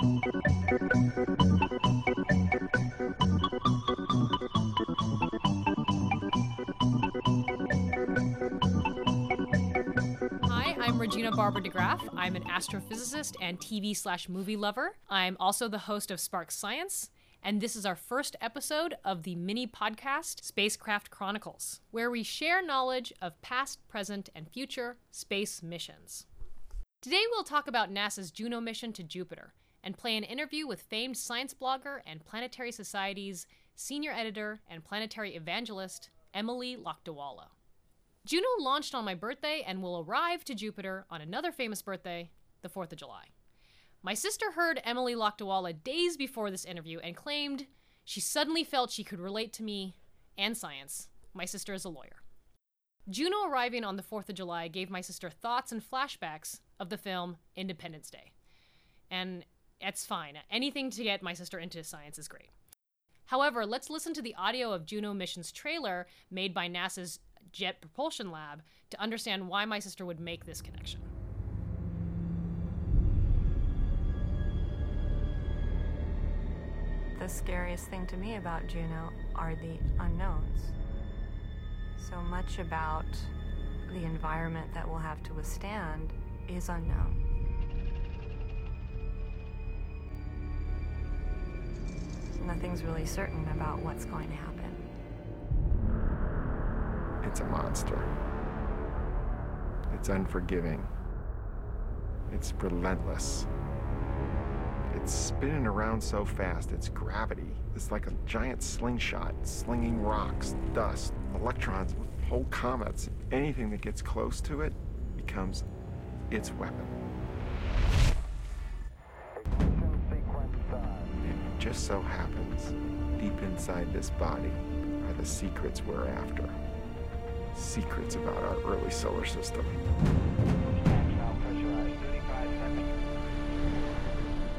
Hi, I'm Regina Barber DeGraff. I'm an astrophysicist and TV slash movie lover. I'm also the host of Spark Science, and this is our first episode of the mini podcast Spacecraft Chronicles, where we share knowledge of past, present, and future space missions. Today we'll talk about NASA's Juno mission to Jupiter and play an interview with famed science blogger and Planetary Society's senior editor and planetary evangelist, Emily Lakdawalla. Juno launched on my birthday and will arrive to Jupiter on another famous birthday, the 4th of July. My sister heard Emily Lakdawalla days before this interview and claimed she suddenly felt she could relate to me and science. My sister is a lawyer. Juno arriving on the 4th of July gave my sister thoughts and flashbacks of the film Independence Day. And it's fine. Anything to get my sister into science is great. However, let's listen to the audio of Juno mission's trailer made by NASA's Jet Propulsion Lab to understand why my sister would make this connection. The scariest thing to me about Juno are the unknowns. So much about the environment that we'll have to withstand is unknown. Nothing's really certain about what's going to happen. It's a monster. It's unforgiving. It's relentless. It's spinning around so fast, its gravity is like a giant slingshot, slinging rocks, dust, electrons, whole comets. Anything that gets close to it becomes its weapon. Just so happens, deep inside this body are the secrets we're after. Secrets about our early solar system.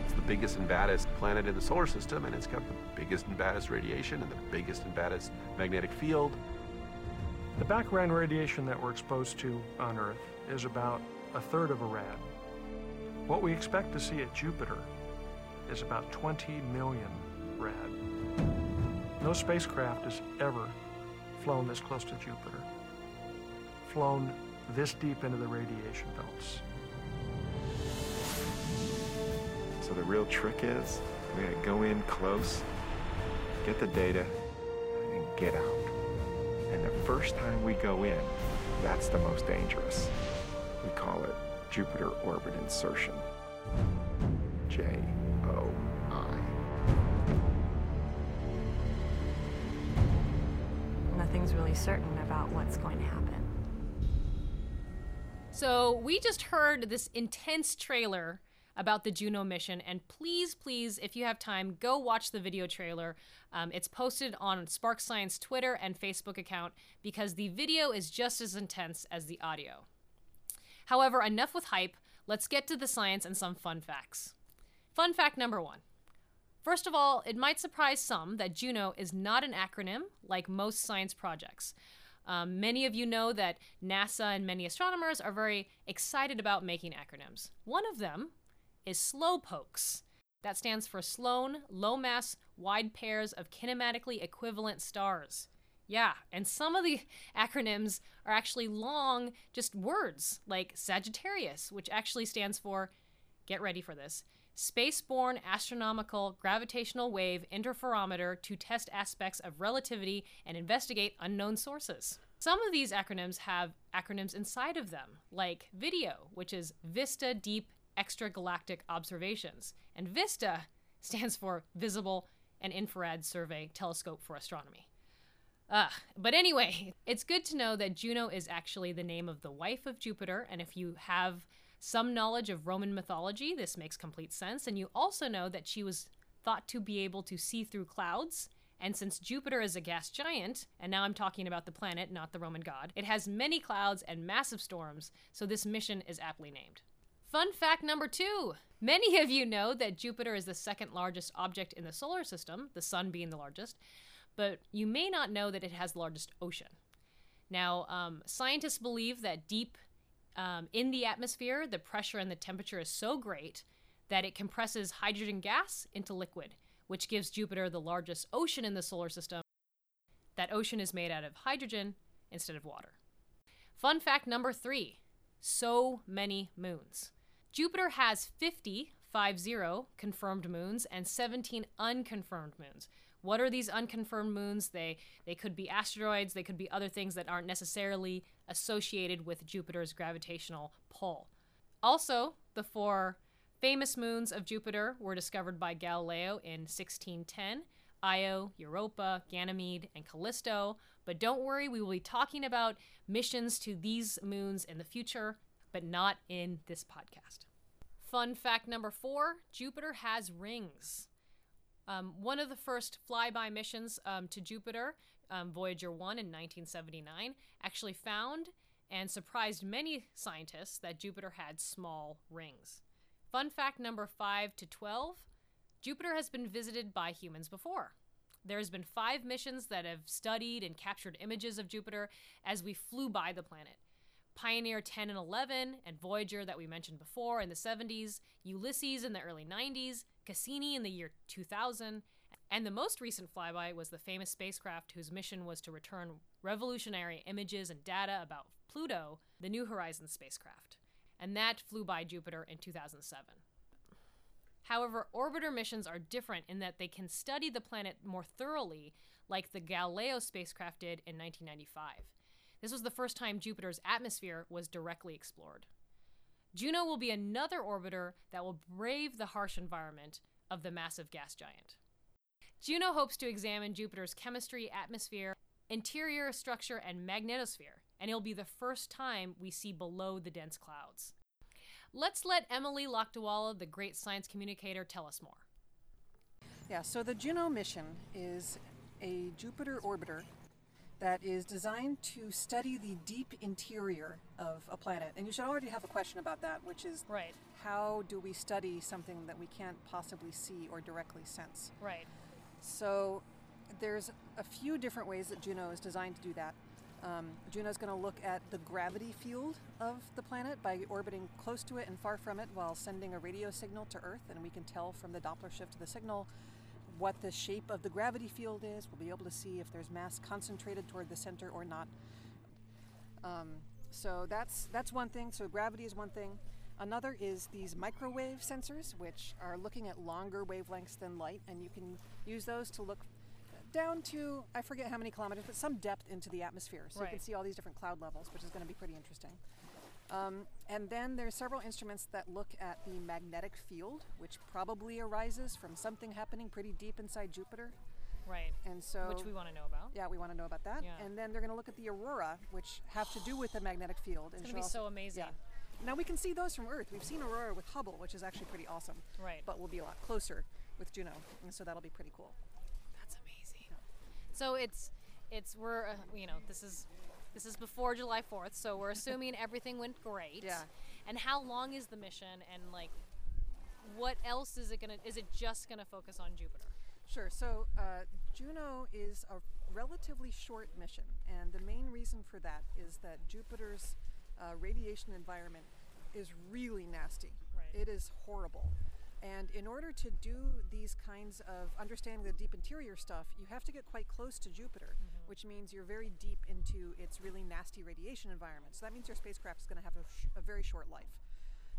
It's the biggest and baddest planet in the solar system, and it's got the biggest and baddest radiation and the biggest and baddest magnetic field. The background radiation that we're exposed to on Earth is about a third of a rad. What we expect to see at Jupiter is about 20 million rad. No spacecraft has ever flown this close to Jupiter, flown this deep into the radiation belts. So the real trick is we gotta go in close, get the data, and get out. And the first time we go in, that's the most dangerous. We call it Jupiter orbit insertion. J Certain about what's going to happen. So, we just heard this intense trailer about the Juno mission, and please, please, if you have time, go watch the video trailer. Um, it's posted on Spark Science Twitter and Facebook account because the video is just as intense as the audio. However, enough with hype. Let's get to the science and some fun facts. Fun fact number one. First of all, it might surprise some that Juno is not an acronym like most science projects. Um, many of you know that NASA and many astronomers are very excited about making acronyms. One of them is SLoWPoKES. That stands for Sloan Low Mass Wide Pairs of Kinematically Equivalent Stars. Yeah, and some of the acronyms are actually long, just words, like Sagittarius, which actually stands for, get ready for this, Spaceborne Astronomical Gravitational Wave Interferometer to test aspects of relativity and investigate unknown sources. Some of these acronyms have acronyms inside of them, like VIDEO, which is Vista Deep Extragalactic Observations, and VISTA stands for Visible and Infrared Survey Telescope for Astronomy. But anyway, it's good to know that Juno is actually the name of the wife of Jupiter, and if you have some knowledge of Roman mythology, this makes complete sense. And you also know that she was thought to be able to see through clouds. And since Jupiter is a gas giant, and now I'm talking about the planet, not the Roman god, it has many clouds and massive storms, so this mission is aptly named. Fun fact number two many of you know that Jupiter is the second largest object in the solar system, the sun being the largest, but you may not know that it has the largest ocean. Now, um, scientists believe that deep um, in the atmosphere, the pressure and the temperature is so great that it compresses hydrogen gas into liquid, which gives Jupiter the largest ocean in the solar system. That ocean is made out of hydrogen instead of water. Fun fact number three so many moons. Jupiter has 50, 50 confirmed moons and 17 unconfirmed moons. What are these unconfirmed moons? They they could be asteroids, they could be other things that aren't necessarily associated with Jupiter's gravitational pull. Also, the four famous moons of Jupiter were discovered by Galileo in 1610. Io, Europa, Ganymede, and Callisto. But don't worry, we will be talking about missions to these moons in the future, but not in this podcast. Fun fact number four Jupiter has rings. Um, one of the first flyby missions um, to Jupiter, um, Voyager 1 in 1979, actually found and surprised many scientists that Jupiter had small rings. Fun fact number 5 to 12 Jupiter has been visited by humans before. There's been five missions that have studied and captured images of Jupiter as we flew by the planet. Pioneer 10 and 11, and Voyager that we mentioned before in the 70s, Ulysses in the early 90s, Cassini in the year 2000, and the most recent flyby was the famous spacecraft whose mission was to return revolutionary images and data about Pluto, the New Horizons spacecraft. And that flew by Jupiter in 2007. However, orbiter missions are different in that they can study the planet more thoroughly, like the Galileo spacecraft did in 1995. This was the first time Jupiter's atmosphere was directly explored. Juno will be another orbiter that will brave the harsh environment of the massive gas giant. Juno hopes to examine Jupiter's chemistry, atmosphere, interior structure, and magnetosphere, and it'll be the first time we see below the dense clouds. Let's let Emily Lakdawalla, the great science communicator, tell us more. Yeah, so the Juno mission is a Jupiter orbiter that is designed to study the deep interior of a planet. And you should already have a question about that, which is Right, how do we study something that we can't possibly see or directly sense? right. So there's a few different ways that Juno is designed to do that. Um, Juno is going to look at the gravity field of the planet by orbiting close to it and far from it while sending a radio signal to Earth, and we can tell from the Doppler shift of the signal what the shape of the gravity field is. We'll be able to see if there's mass concentrated toward the center or not. Um, so that's that's one thing. So gravity is one thing. Another is these microwave sensors, which are looking at longer wavelengths than light, and you can use those to look down to I forget how many kilometers, but some depth into the atmosphere, so you can see all these different cloud levels, which is going to be pretty interesting. Um, and then there's several instruments that look at the magnetic field, which probably arises from something happening pretty deep inside Jupiter. Right. And so, Which we want to know about. yeah, we want to know about that. Yeah. And then they're going to look at the aurora, which have to do with the magnetic field. It's going to be so amazing. Yeah. Now we can see those from Earth. We've seen aurora with Hubble, which is actually pretty awesome. Right. But we'll be a lot closer with Juno, and so that'll be pretty cool. That's amazing. So it's it's we're uh, you know this is this is before July 4th, so we're assuming everything went great. Yeah. And how long is the mission and like what else is it going to is it just going to focus on Jupiter? Sure. So uh, Juno is a relatively short mission, and the main reason for that is that Jupiter's uh, radiation environment is really nasty. Right. It is horrible. And in order to do these kinds of understanding the deep interior stuff, you have to get quite close to Jupiter, which means you're very deep into its really nasty radiation environment. So that means your spacecraft is going to have a, sh- a very short life.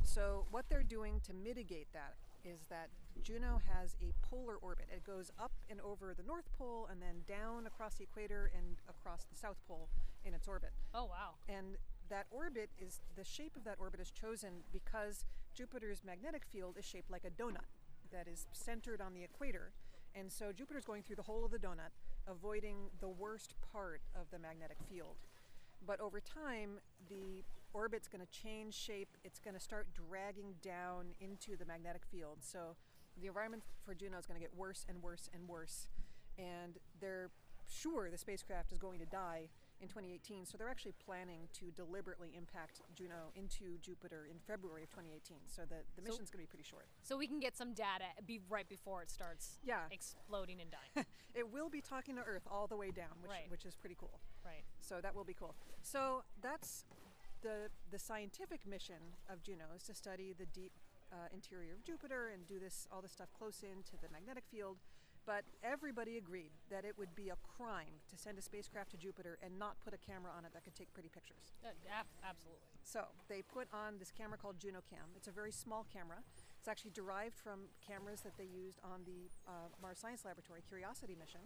So what they're doing to mitigate that is that Juno has a polar orbit. It goes up and over the North Pole and then down across the equator and across the South Pole in its orbit. Oh wow. And that orbit is the shape of that orbit is chosen because Jupiter's magnetic field is shaped like a donut that is centered on the equator. And so Jupiter's going through the hole of the donut, avoiding the worst part of the magnetic field. But over time, the orbit's going to change shape. It's going to start dragging down into the magnetic field. So the environment for Juno is going to get worse and worse and worse. And they're sure the spacecraft is going to die in 2018. So they're actually planning to deliberately impact Juno into Jupiter in February of 2018. So the, the mission's going to be pretty short. So we can get some data be right before it starts Yeah. exploding and dying. It will be talking to Earth all the way down, which, Right. which is pretty cool. right. So that will be cool. So that's the the scientific mission of Juno is to study the deep uh, interior of Jupiter and do this all this stuff close in to the magnetic field. But everybody agreed that it would be a crime to send a spacecraft to Jupiter and not put a camera on it that could take pretty pictures. Uh, ab- absolutely. So they put on this camera called JunoCam. It's a very small camera. It's actually derived from cameras that they used on the uh, Mars Science Laboratory Curiosity mission.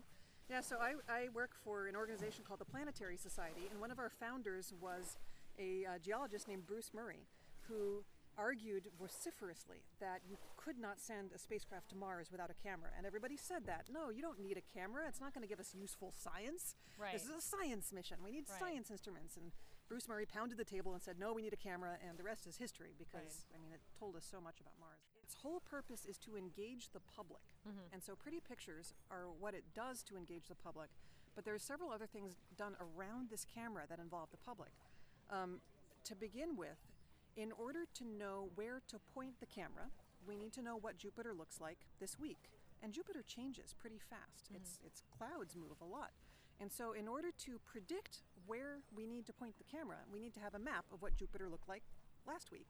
Yeah, so I, I work for an organization called the Planetary Society, and one of our founders was a uh, geologist named Bruce Murray, who argued vociferously that you could not send a spacecraft to Mars without a camera. And everybody said that. No, you don't need a camera. It's not going to give us useful science. Right. This is a science mission. We need Right. science instruments. And Bruce Murray pounded the table and said, no, we need a camera. And the rest is history because, I mean, it told us so much about Mars. Its whole purpose is to engage the public. And so pretty pictures are what it does to engage the public. But there are several other things done around this camera that involve the public. Um, to begin with, in order to know where to point the camera, we need to know what Jupiter looks like this week. And Jupiter changes pretty fast. Mm-hmm. Its its clouds move a lot. And so in order to predict where we need to point the camera, we need to have a map of what Jupiter looked like last week.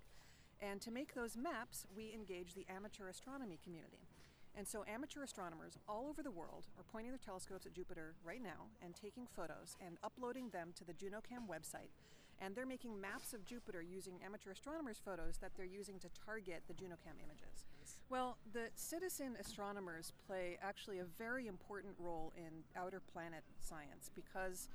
And to make those maps, we engage the amateur astronomy community. And so amateur astronomers all over the world are pointing their telescopes at Jupiter right now and taking photos and uploading them to the JunoCam website. And they're making maps of Jupiter using amateur astronomers' photos that they're using to target the JunoCam images. Well, the citizen astronomers play actually a very important role in outer planet science because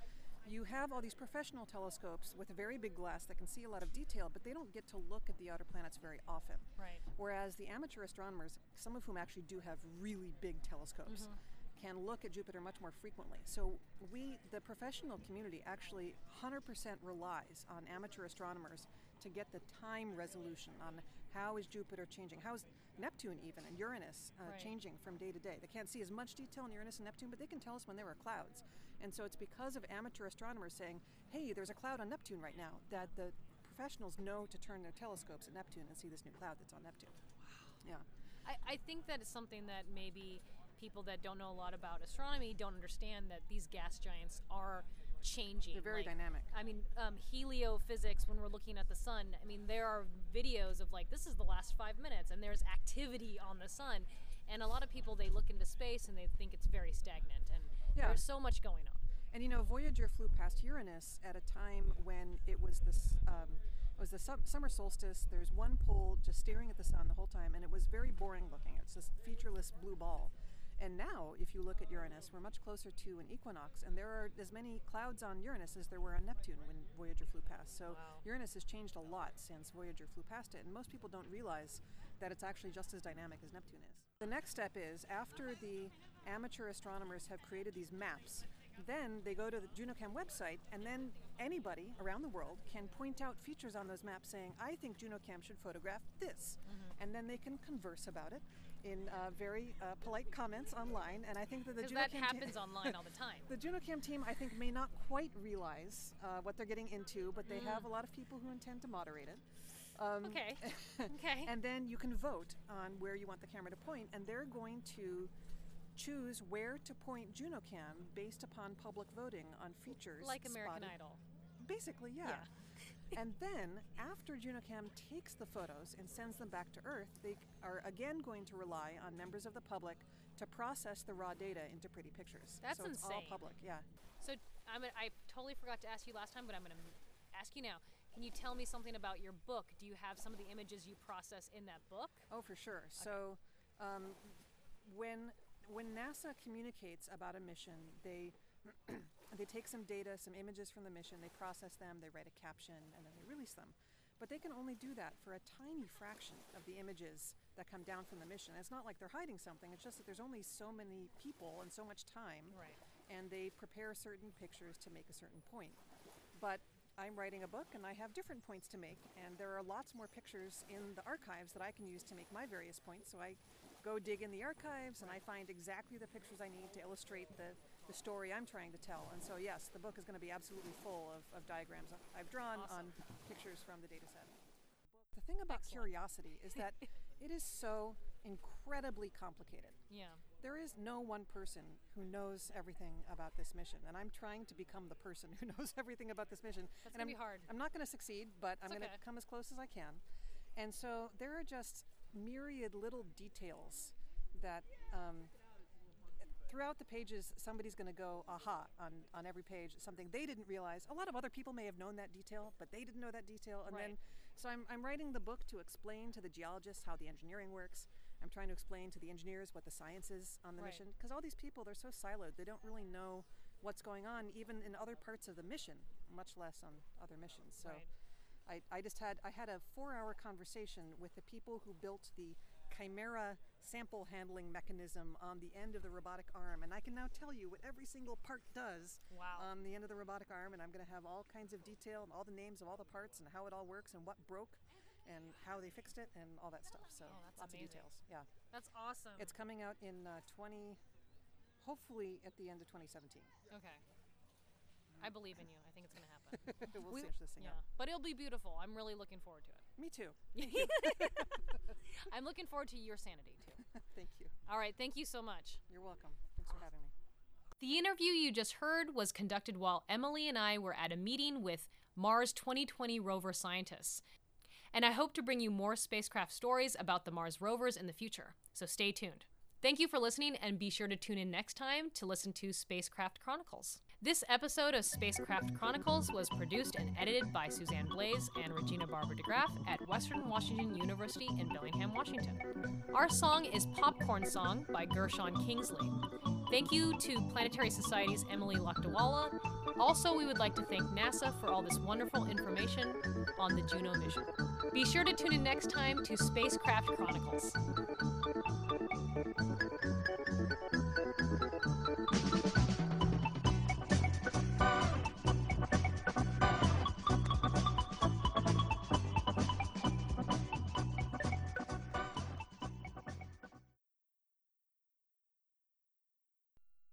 you have all these professional telescopes with a very big glass that can see a lot of detail, but they don't get to look at the outer planets very often. Right. Whereas the amateur astronomers, some of whom actually do have really big telescopes, mm-hmm. Can look at Jupiter much more frequently. So we, the professional community, actually 100% relies on amateur astronomers to get the time resolution on how is Jupiter changing, how is Neptune even and Uranus uh, Right. changing from day to day. They can't see as much detail in Uranus and Neptune, but they can tell us when there are clouds. And so it's because of amateur astronomers saying, "Hey, there's a cloud on Neptune right now," that the professionals know to turn their telescopes at Neptune and see this new cloud that's on Neptune. Wow. Yeah. I, I think that it's something that maybe people that don't know a lot about astronomy don't understand that these gas giants are changing. They're very Like, dynamic. I mean, um, heliophysics, when we're looking at the sun, I mean, there are videos of like, this is the last five minutes, and there's activity on the sun. And a lot of people, they look into space and they think it's very stagnant. And Yeah. there's so much going on. And you know, Voyager flew past Uranus at a time when it was this. Um, it was the sum- summer solstice. There's one pole just staring at the sun the whole time, and it was very boring looking. It's this featureless blue ball. And now, if you look at Uranus, we're much closer to an equinox, and there are as many clouds on Uranus as there were on Neptune when Voyager flew past. So Wow. Uranus has changed a lot since Voyager flew past it, and most people don't realize that it's actually just as dynamic as Neptune is. The next step is after the amateur astronomers have created these maps, then they go to the JunoCam website, and then anybody around the world can point out features on those maps saying, I think JunoCam should photograph this. Mm-hmm. And then they can converse about it in uh, very uh, polite comments online. And I think that the JunoCam that happens online all the time. the JunoCam team, I think, may not quite realize uh, what they're getting into, but they have a lot of people who intend to moderate it. Um, Okay. Okay. and then you can vote on where you want the camera to point, and they're going to choose where to point JunoCam based upon public voting on features. like American spotted- Idol. Basically, yeah. And then, after JunoCam takes the photos and sends them back to Earth, they are again going to rely on members of the public to process the raw data into pretty pictures. That's so it's all public, yeah. So I'm gonna, totally forgot to ask you last time, but I'm going to ask you now. Can you tell me something about your book? Do you have some of the images you process in that book? Oh, for sure. So, um, when when NASA communicates about a mission, they they take some data, some images from the mission, they process them, they write a caption, and then they release them. But they can only do that for a tiny fraction of the images that come down from the mission. It's not like they're hiding something. It's just that there's only so many people and so much time, Right. and they prepare certain pictures to make a certain point. But I'm writing a book and I have different points to make, and there are lots more pictures in the archives that I can use to make my various points. So I go dig in the archives and I find exactly the pictures I need to illustrate the, the story I'm trying to tell. And so, yes, the book is going to be absolutely full of, of diagrams I've drawn Awesome. on pictures from the data set. The thing about Excellent. curiosity is that it is so incredibly complicated. Yeah. There is no one person who knows everything about this mission, and I'm trying to become the person who knows everything about this mission. That's and gonna I'm, be hard. I'm not going to succeed, but I'm It's going to come as close as I can. And so there are just myriad little details that um, throughout the pages, somebody's going to go aha on, on every page, something they didn't realize. A lot of other people may have known that detail, but they didn't know that detail. And Right. then, so I'm, I'm writing the book to explain to the geologists how the engineering works. I'm trying to explain to the engineers what the science is on the Right. mission. Because all these people, they're so siloed, they don't really know what's going on, even in other parts of the mission, much less on other missions. So Right. I, I just had I had a four hour conversation with the people who built the CHIMRA sample handling mechanism on the end of the robotic arm, and I can now tell you what every single part does Wow. on the end of the robotic arm, and I'm going to have all kinds of detail and all the names of all the parts and how it all works and what broke and how they fixed it and all that stuff. So Oh, that's lots amazing. of details. Yeah, That's awesome. it's coming out in uh, 20, hopefully at the end of 2017. okay. I believe in you. I think it's going to happen. we'll We- finish this thing yeah. up. But it'll be beautiful. I'm really looking forward to it. Me too. I'm looking forward to your sanity too. Thank you. All right. Thank you so much. You're welcome. Thanks for having me. The interview you just heard was conducted while Emily and I were at a meeting with Mars 2020 rover scientists. And I hope to bring you more spacecraft stories about the Mars rovers in the future, so stay tuned. Thank you for listening, and be sure to tune in next time to listen to Spacecraft Chronicles. This episode of Spacecraft Chronicles was produced and edited by Suzanne Blaze and Regina Barber DeGraff at Western Washington University in Bellingham, Washington. Our song is Popcorn Song by Gershon Kingsley. Thank you to Planetary Society's Emily Lakdawalla. Also, we would like to thank NASA for all this wonderful information on the Juno mission. Be sure to tune in next time to Spacecraft Chronicles.